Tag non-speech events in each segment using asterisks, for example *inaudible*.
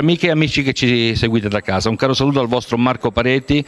Cari amiche e amici che ci seguite da casa, un caro saluto al vostro Marco Pareti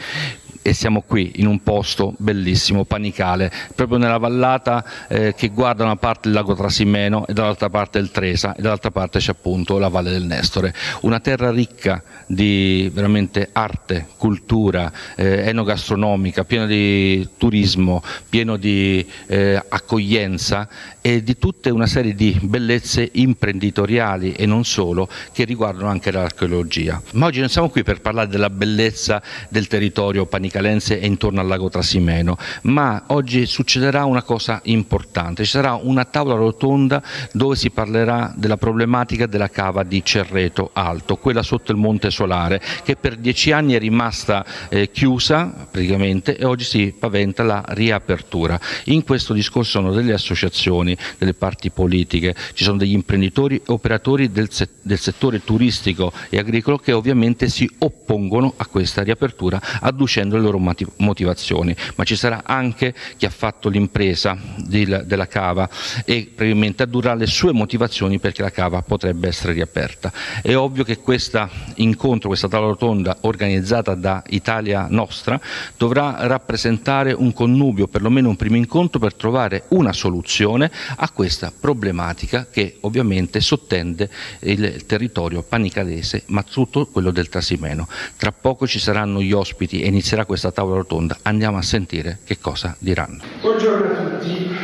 e siamo qui in un posto bellissimo, Panicale, proprio nella vallata eh, che guarda da una parte il lago Trasimeno e dall'altra parte il Tresa e dall'altra parte c'è appunto la Valle del Nestore, una terra ricca di veramente arte, cultura, eh, enogastronomica, piena di turismo, pieno di eh, accoglienza e di tutta una serie di bellezze imprenditoriali e non solo che riguardano anche l'archeologia. Ma oggi non siamo qui per parlare della bellezza del territorio panicalense e intorno al lago Trasimeno, ma oggi succederà una cosa importante, ci sarà una tavola rotonda dove si parlerà della problematica della cava di Cerreto Alto, quella sotto il Monte Solare, che per dieci anni è rimasta eh, chiusa praticamente e oggi si paventa la riapertura. In questo discorso sono delle associazioni, delle parti politiche, ci sono degli imprenditori e operatori del, se del settore turistico e agricolo che ovviamente si oppongono a questa riapertura adducendo loro motivazioni, ma ci sarà anche chi ha fatto l'impresa della cava e probabilmente addurrà le sue motivazioni perché la cava potrebbe essere riaperta. È ovvio che questo incontro, questa tavola rotonda organizzata da Italia Nostra dovrà rappresentare un connubio, perlomeno un primo incontro per trovare una soluzione a questa problematica che ovviamente sottende il territorio panicalese ma tutto quello del Trasimeno. Tra poco ci saranno gli ospiti e inizierà questa tavola rotonda, andiamo a sentire che cosa diranno. Buongiorno a tutti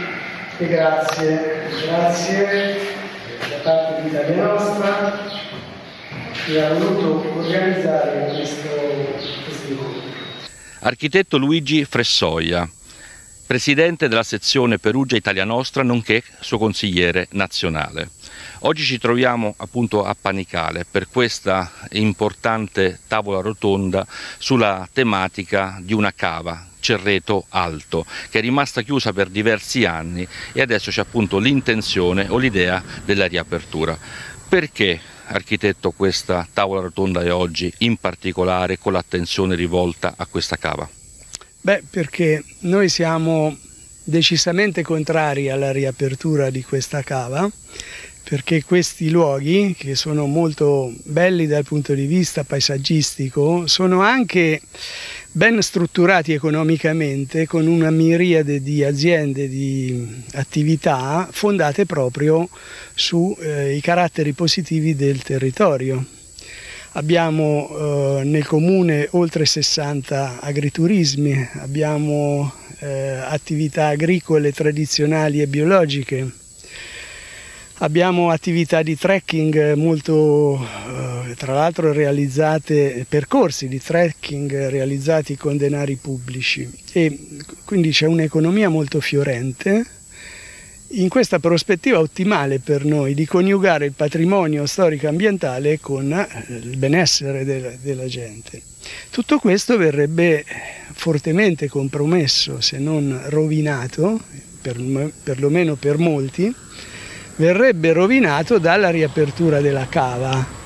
e grazie, grazie da parte di Italia Nostra che ha voluto organizzare questo, questo incontro. Architetto Luigi Fressoia, presidente della sezione Perugia Italia Nostra, nonché suo consigliere nazionale. Oggi ci troviamo appunto a Panicale per questa importante tavola rotonda sulla tematica di una cava Cerreto Alto, che è rimasta chiusa per diversi anni e adesso c'è appunto l'intenzione o l'idea della riapertura. Perché architetto questa tavola rotonda è oggi in particolare con l'attenzione rivolta a questa cava? Beh, perché noi siamo decisamente contrari alla riapertura di questa cava, perché questi luoghi, che sono molto belli dal punto di vista paesaggistico, sono anche ben strutturati economicamente con una miriade di aziende, di attività fondate proprio sui eh, caratteri positivi del territorio. Abbiamo eh, nel comune oltre 60 agriturismi, abbiamo eh, attività agricole tradizionali e biologiche, abbiamo attività di trekking molto, eh, tra l'altro realizzate, percorsi di trekking realizzati con denari pubblici. E quindi c'è un'economia molto fiorente in questa prospettiva ottimale per noi di coniugare il patrimonio storico-ambientale con eh, il benessere della, della gente. Tutto questo verrebbe fortemente compromesso, se non rovinato, per, perlomeno per molti, verrebbe rovinato dalla riapertura della cava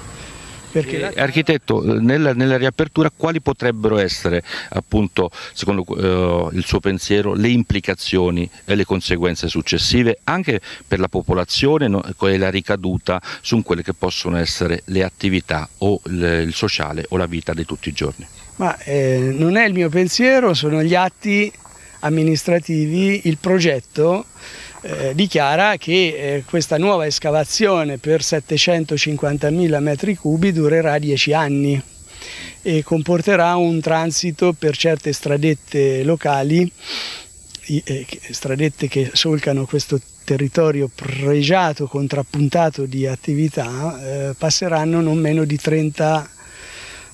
perché. Architetto, nella, nella, riapertura quali potrebbero essere, appunto, secondo uh, il suo pensiero, le implicazioni e le conseguenze successive anche per la popolazione no, e la ricaduta su quelle che possono essere le attività o il, il sociale o la vita di tutti i giorni? Ma eh, non è il mio pensiero, sono gli atti amministrativi, il progetto eh, dichiara che eh, questa nuova escavazione per 750.000 metri cubi durerà 10 anni e comporterà un transito per certe stradette locali, eh, stradette che solcano questo territorio pregiato, contrappuntato di attività, eh, passeranno non meno di 30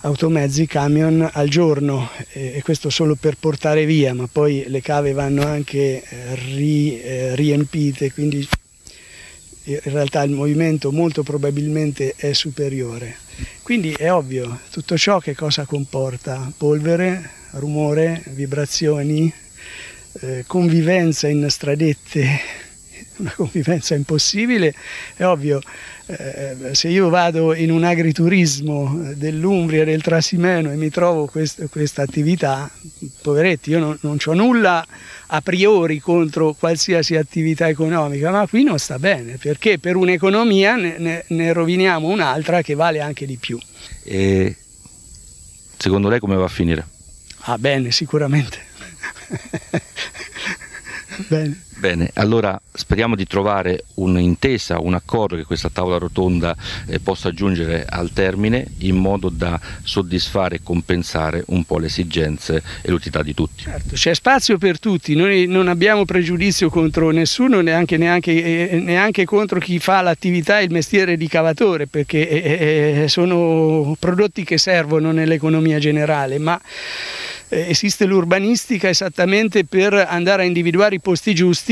automezzi, camion al giorno e questo solo per portare via, ma poi le cave vanno anche eh, ri, eh, riempite, quindi in realtà il movimento molto probabilmente è superiore. Quindi è ovvio, tutto ciò che cosa comporta? Polvere, rumore, vibrazioni, eh, convivenza in stradette una convivenza impossibile, è ovvio, eh, se io vado in un agriturismo dell'Umbria, del Trasimeno e mi trovo questa attività, poveretti, io non, non ho nulla a priori contro qualsiasi attività economica, ma qui non sta bene, perché per un'economia ne, ne, ne roviniamo un'altra che vale anche di più. E secondo lei come va a finire? Ah bene, sicuramente. *laughs* bene. Bene, allora speriamo di trovare un'intesa, un accordo che questa tavola rotonda eh, possa giungere al termine in modo da soddisfare e compensare un po' le esigenze e l'utilità di tutti. Certo, c'è spazio per tutti, noi non abbiamo pregiudizio contro nessuno, neanche, neanche, eh, neanche contro chi fa l'attività e il mestiere di cavatore, perché eh, eh sono prodotti che servono nell'economia generale, ma eh, esiste l'urbanistica esattamente per andare a individuare i posti giusti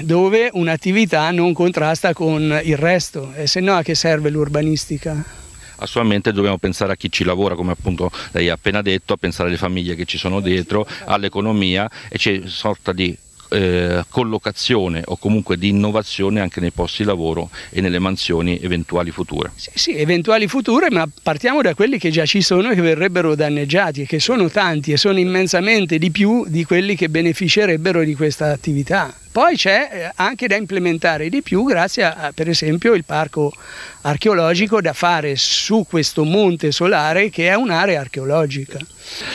dove un'attività non contrasta con il resto, e se no a che serve l'urbanistica? assolutamente dobbiamo pensare a chi ci lavora, come appunto lei ha appena detto, a pensare alle famiglie che ci sono dietro, all'economia e c'è una sorta di eh, collocazione o comunque di innovazione anche nei posti di lavoro e nelle mansioni eventuali future. Sì, sì, eventuali future, ma partiamo da quelli che già ci sono e che verrebbero danneggiati e che sono tanti e sono immensamente di più di quelli che beneficerebbero di questa attività. Poi c'è eh, anche da implementare di più grazie a per esempio il parco archeologico da fare su questo monte solare che è un'area archeologica.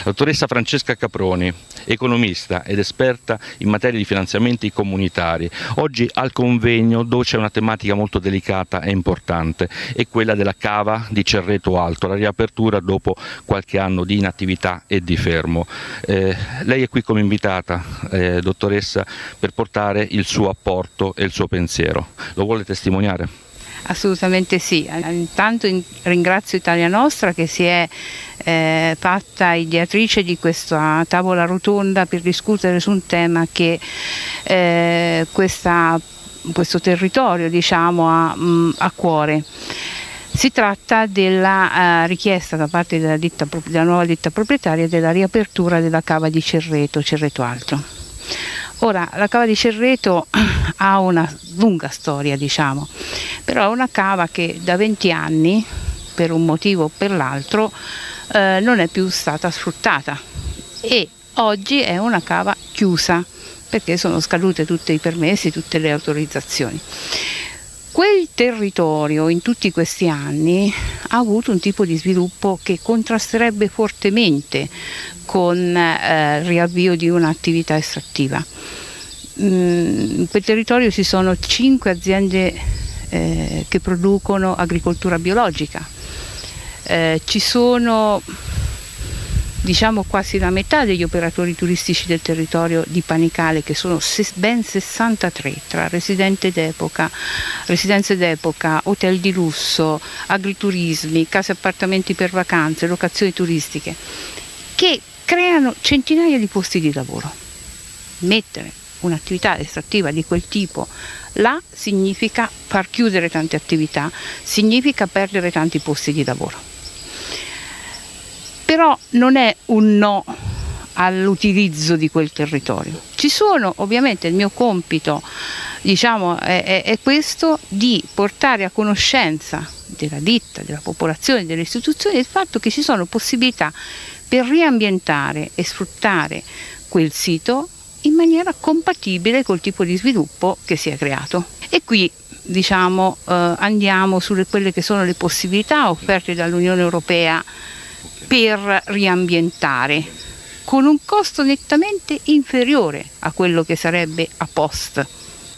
Dottoressa Francesca Caproni, economista ed esperta in materia di finanziamenti comunitari, oggi al convegno dove c'è una tematica molto delicata e importante, è quella della cava di Cerreto Alto, la riapertura dopo qualche anno di inattività e di fermo. Eh, lei è qui come invitata, eh, dottoressa, per portare dare il suo apporto e il suo pensiero. Lo vuole testimoniare? Assolutamente sì, intanto ringrazio Italia Nostra che si è eh, fatta ideatrice di questa tavola rotonda per discutere su un tema che eh, questa, questo territorio diciamo, ha mh, a cuore. Si tratta della uh, richiesta da parte della, ditta, della nuova ditta proprietaria della riapertura della cava di Cerreto, Cerreto Alto. Ora, la cava di Cerreto *clears throat* ha una lunga storia, diciamo, però è una cava che da 20 anni, per un motivo o per l'altro, eh, non è più stata sfruttata e oggi è una cava chiusa perché sono scadute tutti i permessi, tutte le autorizzazioni. Quel territorio in tutti questi anni ha avuto un tipo di sviluppo che contrasterebbe fortemente con eh, il riavvio di un'attività estrattiva. Mm, in quel territorio ci sono cinque aziende eh, che producono agricoltura biologica, eh, ci sono diciamo quasi la metà degli operatori turistici del territorio di Panicale, che sono ben 63 tra d'epoca, residenze d'epoca, hotel di lusso, agriturismi, case appartamenti per vacanze, locazioni turistiche, che creano centinaia di posti di lavoro. Mettere un'attività estrattiva di quel tipo là significa far chiudere tante attività, significa perdere tanti posti di lavoro. Però non è un no all'utilizzo di quel territorio. Ci sono, ovviamente il mio compito diciamo, è, è, questo di portare a conoscenza della ditta, della popolazione, delle istituzioni il fatto che ci sono possibilità per riambientare e sfruttare quel sito in maniera compatibile col tipo di sviluppo che si è creato. E qui diciamo, eh, andiamo sulle quelle che sono le possibilità offerte dall'Unione Europea per riambientare con un costo nettamente inferiore a quello che sarebbe a post.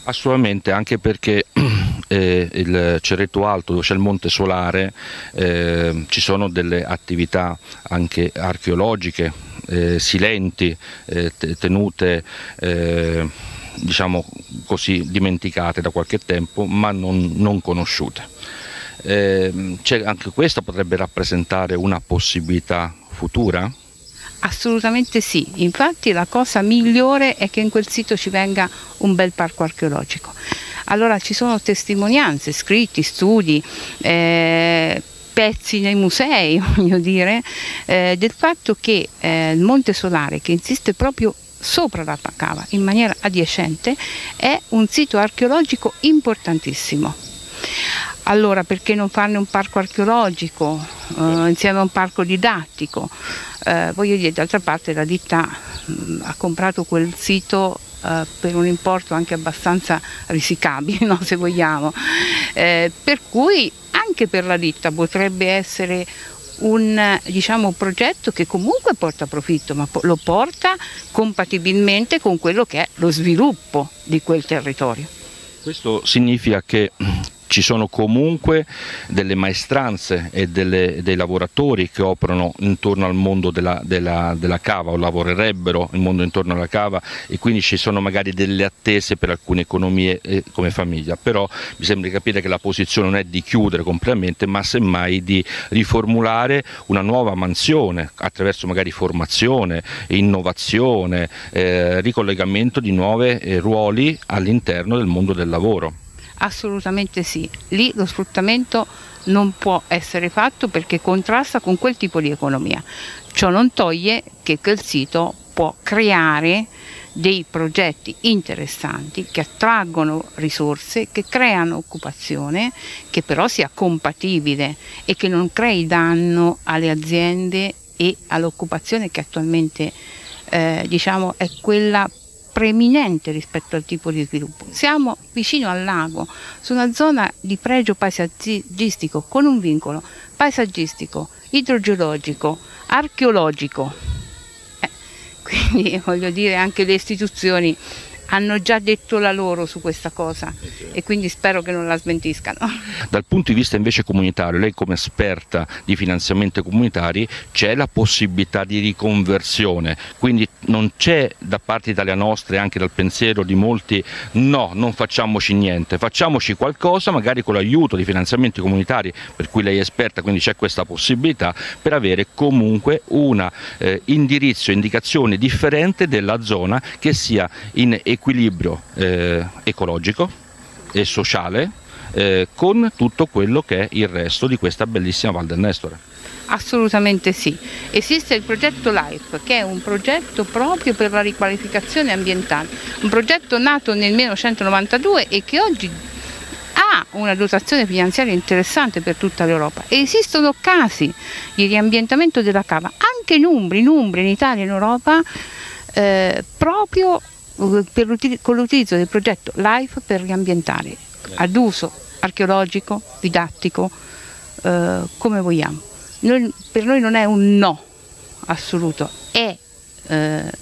Assolutamente, anche perché *clears throat* eh, il Cerreto Alto, dove c'è il Monte Solare, eh, ci sono delle attività anche archeologiche, eh, silenti, eh, tenute eh, diciamo così dimenticate da qualche tempo ma non, non conosciute. Eh, anche questo potrebbe rappresentare una possibilità futura? Assolutamente sì, infatti la cosa migliore è che in quel sito ci venga un bel parco archeologico. Allora ci sono testimonianze, scritti, studi, eh, pezzi nei musei, *laughs* voglio dire, eh, del fatto che eh, il Monte Solare, che insiste proprio sopra la cava in maniera adiacente è un sito archeologico importantissimo. Allora perché non farne un parco archeologico eh, insieme a un parco didattico? Eh, voglio dire, d'altra parte la ditta mh, mm, ha comprato quel sito eh, per un importo anche abbastanza risicabile, *laughs* no, se vogliamo. Eh, per cui anche per la ditta potrebbe essere un diciamo, progetto che comunque porta profitto, ma lo porta compatibilmente con quello che è lo sviluppo di quel territorio. Questo significa che ci sono comunque delle maestranze e delle, dei lavoratori che operano intorno al mondo della, della, della, cava o lavorerebbero il mondo intorno alla cava e quindi ci sono magari delle attese per alcune economie eh, come famiglia, però mi sembra di capire che la posizione non è di chiudere completamente ma semmai di riformulare una nuova mansione attraverso magari formazione, innovazione, eh, ricollegamento di nuovi eh, ruoli all'interno del mondo del lavoro. Assolutamente sì, lì lo sfruttamento non può essere fatto perché contrasta con quel tipo di economia. Ciò non toglie che quel sito può creare dei progetti interessanti che attraggono risorse, che creano occupazione, che però sia compatibile e che non crei danno alle aziende e all'occupazione che attualmente eh, diciamo, è quella preeminente rispetto al tipo di sviluppo. Siamo vicino al lago, su una zona di pregio paesaggistico con un vincolo paesaggistico, idrogeologico, archeologico. Eh, quindi *laughs* voglio dire anche le istituzioni hanno già detto la loro su questa cosa e quindi spero che non la smentiscano. *laughs* Dal punto di vista invece comunitario, lei come esperta di finanziamenti comunitari c'è la possibilità di riconversione, quindi non c'è da parte Italia Nostra e anche dal pensiero di molti no, non facciamoci niente, facciamoci qualcosa magari con l'aiuto di finanziamenti comunitari per cui lei è esperta, quindi c'è questa possibilità per avere comunque un eh, indirizzo, indicazione differente della zona che sia in equilibrio equilibrio eh, ecologico e sociale eh, con tutto quello che è il resto di questa bellissima Val del Nestore. Assolutamente sì. Esiste il progetto LIFE che è un progetto proprio per la riqualificazione ambientale, un progetto nato nel 1992 e che oggi ha una dotazione finanziaria interessante per tutta l'Europa esistono casi di riambientamento della cava anche in Umbria, in, Umbria, in Italia, in Europa, eh, proprio con l'utilizzo del progetto LIFE per riambientare ad uso archeologico, didattico, eh, come vogliamo. Noi, per noi non è un no assoluto, è eh,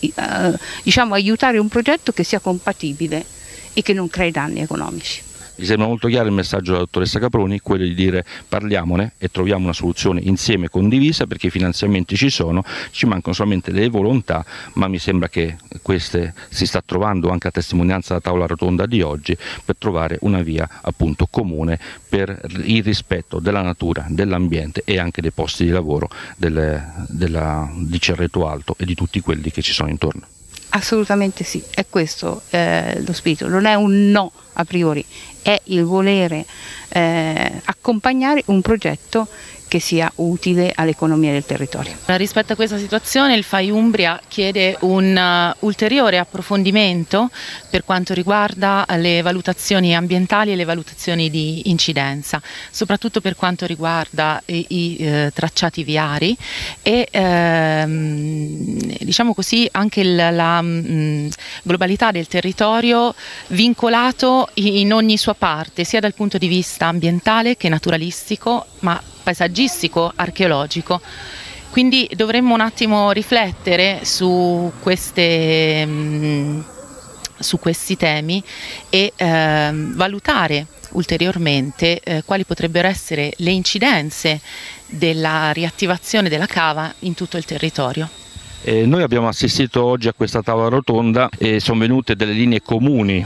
eh, diciamo, aiutare un progetto che sia compatibile e che non crei danni economici. Mi sembra molto chiaro il messaggio della dottoressa Caproni, quello di dire parliamone e troviamo una soluzione insieme condivisa perché i finanziamenti ci sono, ci mancano solamente le volontà, ma mi sembra che queste si sta trovando anche a testimonianza della tavola rotonda di oggi per trovare una via appunto comune per il rispetto della natura, dell'ambiente e anche dei posti di lavoro delle, della, di Cerreto Alto e di tutti quelli che ci sono intorno. Assolutamente sì, è questo eh, lo spirito, non è un no a priori, è il volere eh, accompagnare un progetto che sia utile all'economia del territorio. Rispetto a questa situazione il FAI Umbria chiede un uh, ulteriore approfondimento per quanto riguarda le valutazioni ambientali e le valutazioni di incidenza, soprattutto per quanto riguarda i, i eh, tracciati viari e ehm, diciamo così anche la mh, mm, globalità del territorio vincolato in ogni sua parte, sia dal punto di vista ambientale che naturalistico, ma paesaggistico, archeologico. Quindi dovremmo un attimo riflettere su, queste, mm, su questi temi e eh, valutare ulteriormente eh, quali potrebbero essere le incidenze della riattivazione della cava in tutto il territorio. Eh, noi abbiamo assistito oggi a questa tavola rotonda e sono venute delle linee comuni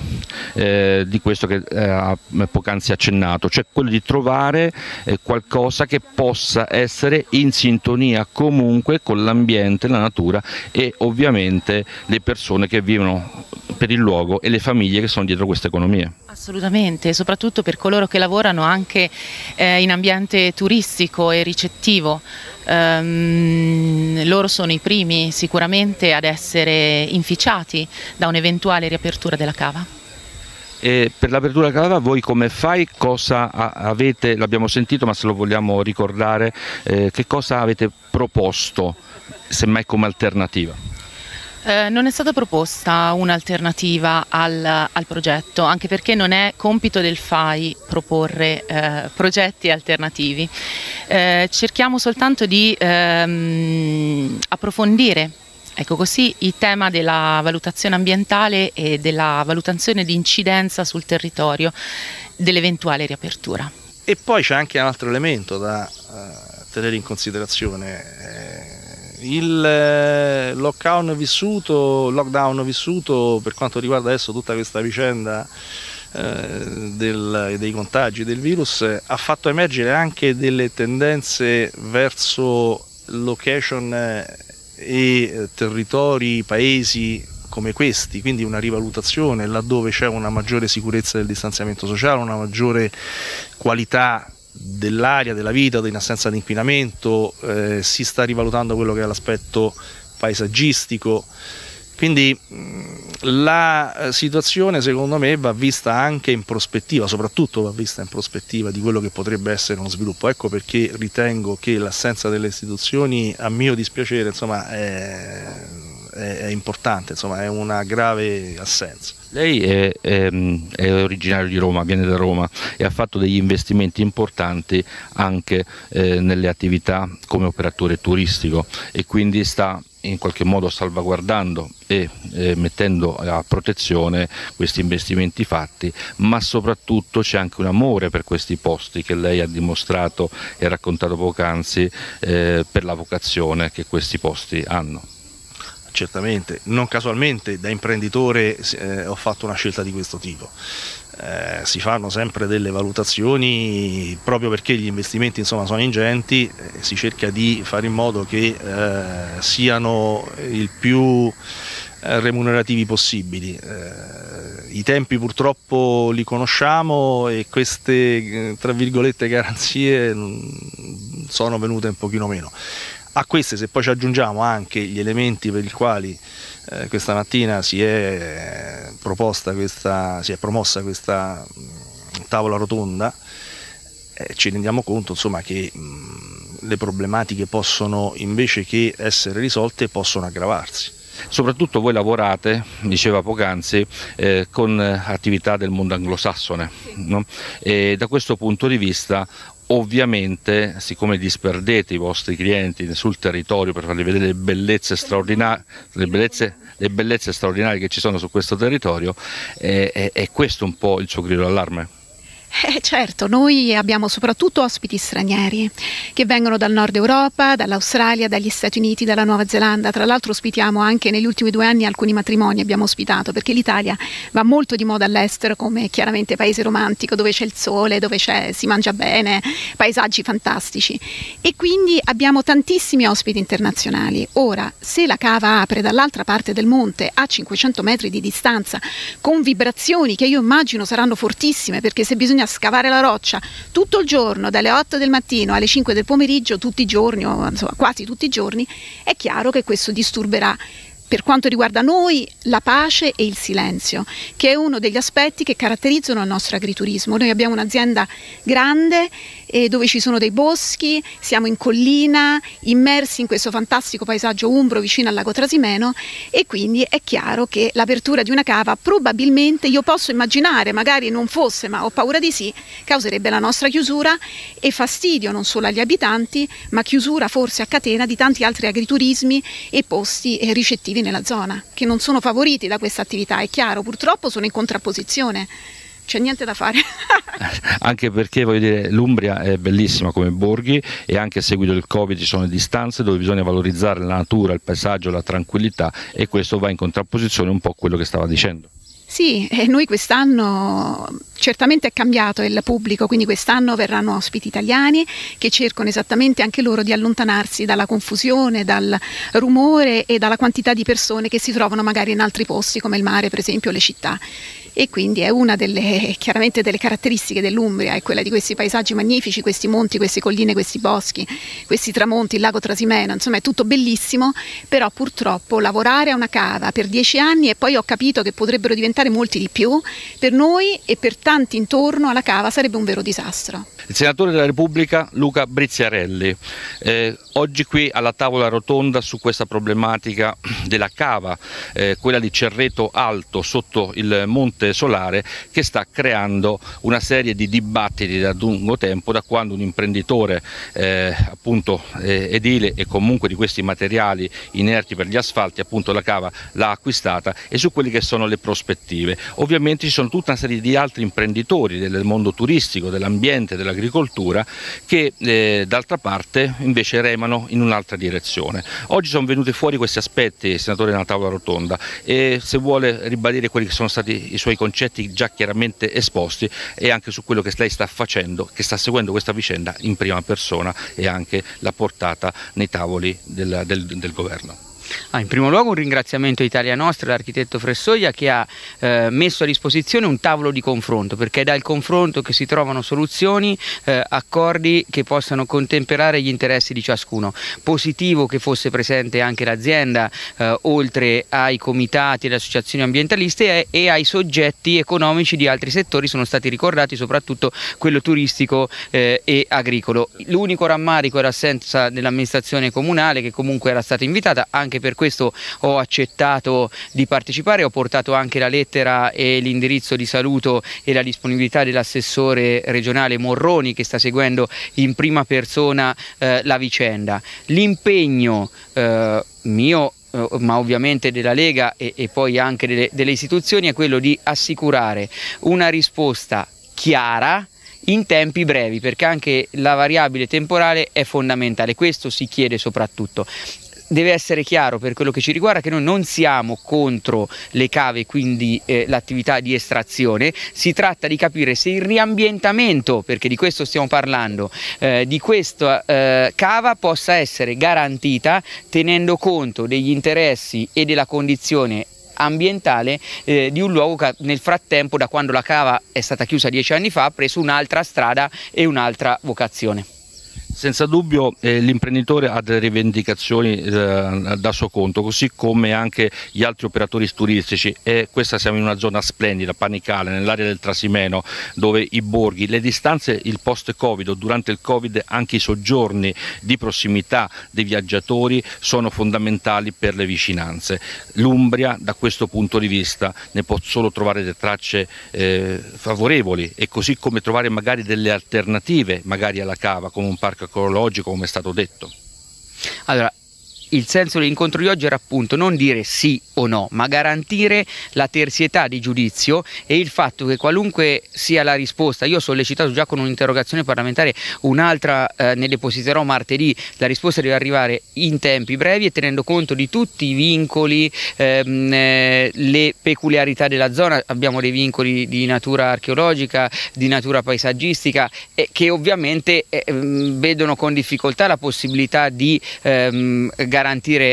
eh, di questo che eh, ha poc'anzi accennato, cioè quello di trovare eh, qualcosa che possa essere in sintonia comunque con l'ambiente, la natura e ovviamente le persone che vivono per il luogo e le famiglie che sono dietro queste economie. Assolutamente, soprattutto per coloro che lavorano anche eh, in ambiente turistico e ricettivo. Um, loro sono i primi sicuramente ad essere inficiati da un'eventuale riapertura della cava. E per l'apertura della cava voi come fai? Cosa avete, l'abbiamo sentito ma se lo vogliamo ricordare, eh, che cosa avete proposto semmai come alternativa? Eh, non è stata proposta un'alternativa al, al, progetto, anche perché non è compito del FAI proporre eh, progetti alternativi. Eh, cerchiamo soltanto di ehm, approfondire Ecco così il tema della valutazione ambientale e della valutazione di incidenza sul territorio dell'eventuale riapertura. E poi c'è anche un altro elemento da uh, tenere in considerazione. Eh, il eh, lockdown vissuto, lockdown vissuto per quanto riguarda adesso tutta questa vicenda eh, del, dei contagi del virus ha fatto emergere anche delle tendenze verso location eh, e territori, paesi come questi, quindi una rivalutazione laddove c'è una maggiore sicurezza del distanziamento sociale, una maggiore qualità dell'aria, della vita, in assenza di inquinamento, eh, si sta rivalutando quello che è l'aspetto paesaggistico. Quindi la eh, situazione secondo me va vista anche in prospettiva, soprattutto va vista in prospettiva di quello che potrebbe essere uno sviluppo. Ecco perché ritengo che l'assenza delle istituzioni, a mio dispiacere, insomma, è, è, è importante, insomma, è una grave assenza. Lei è, è, è, originario di Roma, viene da Roma e ha fatto degli investimenti importanti anche eh, nelle attività come operatore turistico e quindi sta in qualche modo salvaguardando e eh, mettendo a protezione questi investimenti fatti, ma soprattutto c'è anche un amore per questi posti che lei ha dimostrato e raccontato poc'anzi eh, per la vocazione che questi posti hanno certamente, non casualmente da imprenditore eh, ho fatto una scelta di questo tipo. Eh, si fanno sempre delle valutazioni proprio perché gli investimenti insomma, sono ingenti, eh, si cerca di fare in modo che eh, siano il più eh, remunerativi possibili. Eh, I tempi purtroppo li conosciamo e queste tra virgolette garanzie mm, sono venute un pochino meno. A queste se poi ci aggiungiamo anche gli elementi per i quali eh, questa mattina si è, questa, si è, promossa questa mh, mm, tavola rotonda, eh, ci rendiamo conto insomma, che mh, mm, le problematiche possono invece che essere risolte possono aggravarsi. Soprattutto voi lavorate, diceva poc'anzi, eh, con attività del mondo anglosassone no? e da questo punto di vista Ovviamente, siccome disperdete i vostri clienti sul territorio per fargli vedere le bellezze straordinarie, le bellezze, le bellezze straordinarie che ci sono su questo territorio, è, è, è questo un po' il suo grido d'allarme? Eh, certo, noi abbiamo soprattutto ospiti stranieri che vengono dal nord Europa, dall'Australia, dagli Stati Uniti, dalla Nuova Zelanda. Tra l'altro ospitiamo anche negli ultimi due anni alcuni matrimoni abbiamo ospitato perché l'Italia va molto di moda all'estero come chiaramente paese romantico dove c'è il sole, dove si mangia bene, paesaggi fantastici. E quindi abbiamo tantissimi ospiti internazionali. Ora, se la cava apre dall'altra parte del monte a 500 metri di distanza con vibrazioni che io immagino saranno fortissime perché se bisogna scavare la roccia tutto il giorno, dalle 8 del mattino alle 5 del pomeriggio, tutti i giorni, o insomma quasi tutti i giorni, è chiaro che questo disturberà per quanto riguarda noi la pace e il silenzio, che è uno degli aspetti che caratterizzano il nostro agriturismo. Noi abbiamo un'azienda grande eh, dove ci sono dei boschi, siamo in collina, immersi in questo fantastico paesaggio umbro vicino al lago Trasimeno e quindi è chiaro che l'apertura di una cava probabilmente, io posso immaginare, magari non fosse, ma ho paura di sì, causerebbe la nostra chiusura e fastidio non solo agli abitanti, ma chiusura forse a catena di tanti altri agriturismi e posti eh, ricettivi nella zona, che non sono favoriti da questa attività, è chiaro, purtroppo sono in contrapposizione c'è niente da fare. *laughs* anche perché voglio dire, l'Umbria è bellissima come borghi e anche a seguito del Covid ci sono distanze dove bisogna valorizzare la natura, il paesaggio, la tranquillità e questo va in contrapposizione un po' a quello che stava dicendo. Sì, e noi quest'anno certamente è cambiato il pubblico, quindi quest'anno verranno ospiti italiani che cercano esattamente anche loro di allontanarsi dalla confusione, dal rumore e dalla quantità di persone che si trovano magari in altri posti come il mare, per esempio, le città e quindi è una delle, *laughs* chiaramente delle caratteristiche dell'Umbria, è quella di questi paesaggi magnifici, questi monti, queste colline, questi boschi, questi tramonti, il lago Trasimeno, insomma è tutto bellissimo, però purtroppo lavorare a una cava per dieci anni e poi ho capito che potrebbero diventare molti di più, per noi e per tanti intorno alla cava sarebbe un vero disastro. Il senatore della Repubblica Luca Briziarelli, eh, oggi qui alla tavola rotonda su questa problematica della cava, eh, quella di Cerreto Alto sotto il Monte Solare che sta creando una serie di dibattiti da lungo tempo da quando un imprenditore eh, appunto eh, edile e comunque di questi materiali inerti per gli asfalti appunto la cava l'ha acquistata e su quelle che sono le prospettive. Ovviamente ci sono tutta una serie di altri imprenditori del mondo turistico, dell'ambiente, dell'agricoltura che eh, d'altra parte invece remano in un'altra direzione. Oggi sono venuti fuori questi aspetti, senatore nella tavola rotonda, e se vuole ribadire quelli che sono stati i suoi concetti già chiaramente esposti e anche su quello che lei sta facendo, che sta seguendo questa vicenda in prima persona e anche la portata nei tavoli del, del, del governo. Ah, in primo luogo un ringraziamento a Italia Nostra, l'architetto Fressoglia che ha eh, messo a disposizione un tavolo di confronto perché è dal confronto che si trovano soluzioni, eh, accordi che possano contemperare gli interessi di ciascuno. Positivo che fosse presente anche l'azienda eh, oltre ai comitati e alle associazioni ambientaliste e, e, ai soggetti economici di altri settori sono stati ricordati soprattutto quello turistico eh, e agricolo. L'unico rammarico è l'assenza dell'amministrazione comunale che comunque era stata invitata anche anche per questo ho accettato di partecipare, ho portato anche la lettera e l'indirizzo di saluto e la disponibilità dell'assessore regionale Morroni che sta seguendo in prima persona eh, la vicenda. L'impegno eh, mio eh, ma ovviamente della Lega e, e poi anche delle, delle istituzioni è quello di assicurare una risposta chiara in tempi brevi perché anche la variabile temporale è fondamentale, questo si chiede soprattutto deve essere chiaro per quello che ci riguarda che noi non siamo contro le cave, quindi eh, l'attività di estrazione, si tratta di capire se il riambientamento, perché di questo stiamo parlando, eh, di questa eh, cava possa essere garantita tenendo conto degli interessi e della condizione ambientale eh, di un luogo che nel frattempo da quando la cava è stata chiusa dieci anni fa ha preso un'altra strada e un'altra vocazione. Senza dubbio eh, l'imprenditore ha delle rivendicazioni eh, da suo conto, così come anche gli altri operatori turistici e questa siamo in una zona splendida, panicale, nell'area del Trasimeno, dove i borghi, le distanze, il post-Covid o durante il Covid anche i soggiorni di prossimità dei viaggiatori sono fondamentali per le vicinanze. L'Umbria da questo punto di vista ne può solo trovare delle tracce eh, favorevoli e così come trovare magari delle alternative magari alla cava come un parco ecologico come è stato detto? Allora, il senso dell'incontro di oggi era appunto non dire sì o no, ma garantire la terzietà di giudizio e il fatto che qualunque sia la risposta, io ho sollecitato già con un'interrogazione parlamentare, un'altra eh, ne depositerò martedì, la risposta deve arrivare in tempi brevi e tenendo conto di tutti i vincoli, ehm, eh, le peculiarità della zona, abbiamo dei vincoli di natura archeologica, di natura paesaggistica eh, che ovviamente eh, mm, vedono con difficoltà la possibilità di ehm, garantire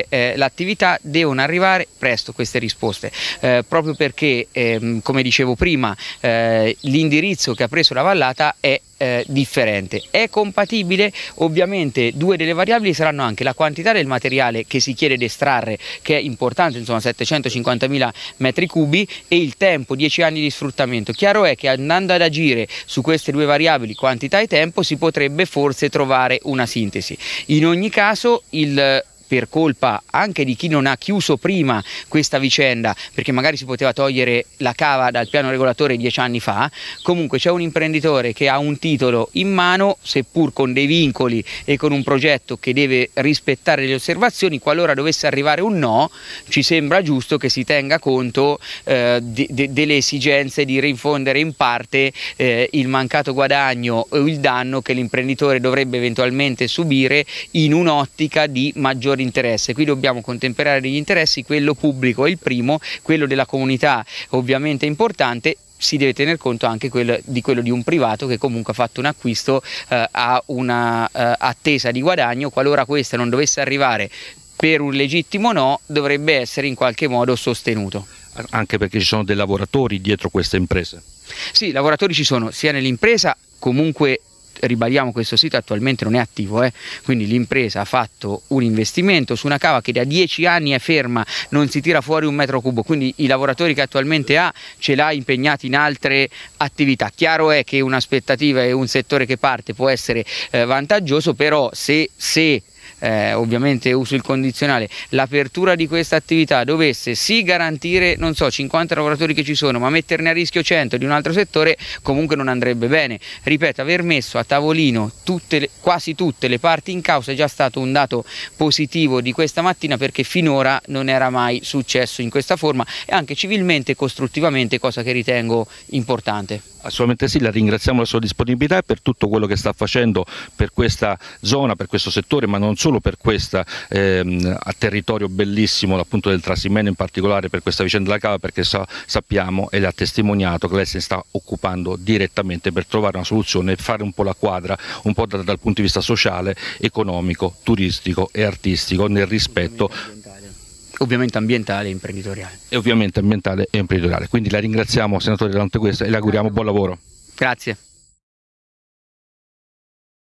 eh, l'attività, devono arrivare presto presto queste risposte, eh, proprio perché, ehm, come dicevo prima, eh, l'indirizzo che ha preso la vallata è eh, differente. È compatibile? Ovviamente due delle variabili saranno anche la quantità del materiale che si chiede di estrarre, che è importante, insomma 750.000 metri cubi, e il tempo, 10 anni di sfruttamento. Chiaro è che andando ad agire su queste due variabili, quantità e tempo, si potrebbe forse trovare una sintesi. In ogni caso il per colpa anche di chi non ha chiuso prima questa vicenda, perché magari si poteva togliere la cava dal piano regolatore dieci anni fa, comunque c'è un imprenditore che ha un titolo in mano, seppur con dei vincoli e con un progetto che deve rispettare le osservazioni, qualora dovesse arrivare un no, ci sembra giusto che si tenga conto eh, de de delle esigenze di rifondere in parte eh, il mancato guadagno o il danno che l'imprenditore dovrebbe eventualmente subire in un'ottica di maggiori d'interesse, qui dobbiamo contemperare degli interessi, quello pubblico è il primo, quello della comunità ovviamente è importante si deve tener conto anche quello, di quello di un privato che comunque ha fatto un acquisto, eh, ha una eh, attesa di guadagno, qualora questa non dovesse arrivare per un legittimo no, dovrebbe essere in qualche modo sostenuto. Anche perché ci sono dei lavoratori dietro queste imprese. Sì, lavoratori ci sono sia nell'impresa, comunque ribadiamo questo sito attualmente non è attivo, eh? quindi l'impresa ha fatto un investimento su una cava che da dieci anni è ferma, non si tira fuori un metro cubo, quindi i lavoratori che attualmente ha ce l'ha impegnati in altre attività. Chiaro è che un'aspettativa e un settore che parte può essere eh, vantaggioso, però se, se eh, ovviamente uso il condizionale, l'apertura di questa attività dovesse sì garantire, non so, 50 lavoratori che ci sono, ma metterne a rischio 100 di un altro settore, comunque non andrebbe bene. Ripeto, aver messo a tavolino tutte le, quasi tutte le parti in causa è già stato un dato positivo di questa mattina perché finora non era mai successo in questa forma e anche civilmente e costruttivamente, cosa che ritengo importante. Assolutamente sì, la ringraziamo per la sua disponibilità e per tutto quello che sta facendo per questa zona, per questo settore, ma non solo per questo ehm, territorio bellissimo appunto del Trasimeno in particolare per questa vicenda della cava perché sa, sappiamo e le ha testimoniato che lei si sta occupando direttamente per trovare una soluzione e fare un po' la quadra, un po' dal, dal punto di vista sociale, economico, turistico e artistico nel rispetto ovviamente ambientale e imprenditoriale. E ovviamente ambientale e imprenditoriale. Quindi la ringraziamo senatore Dante Questa e le auguriamo buon lavoro. Grazie.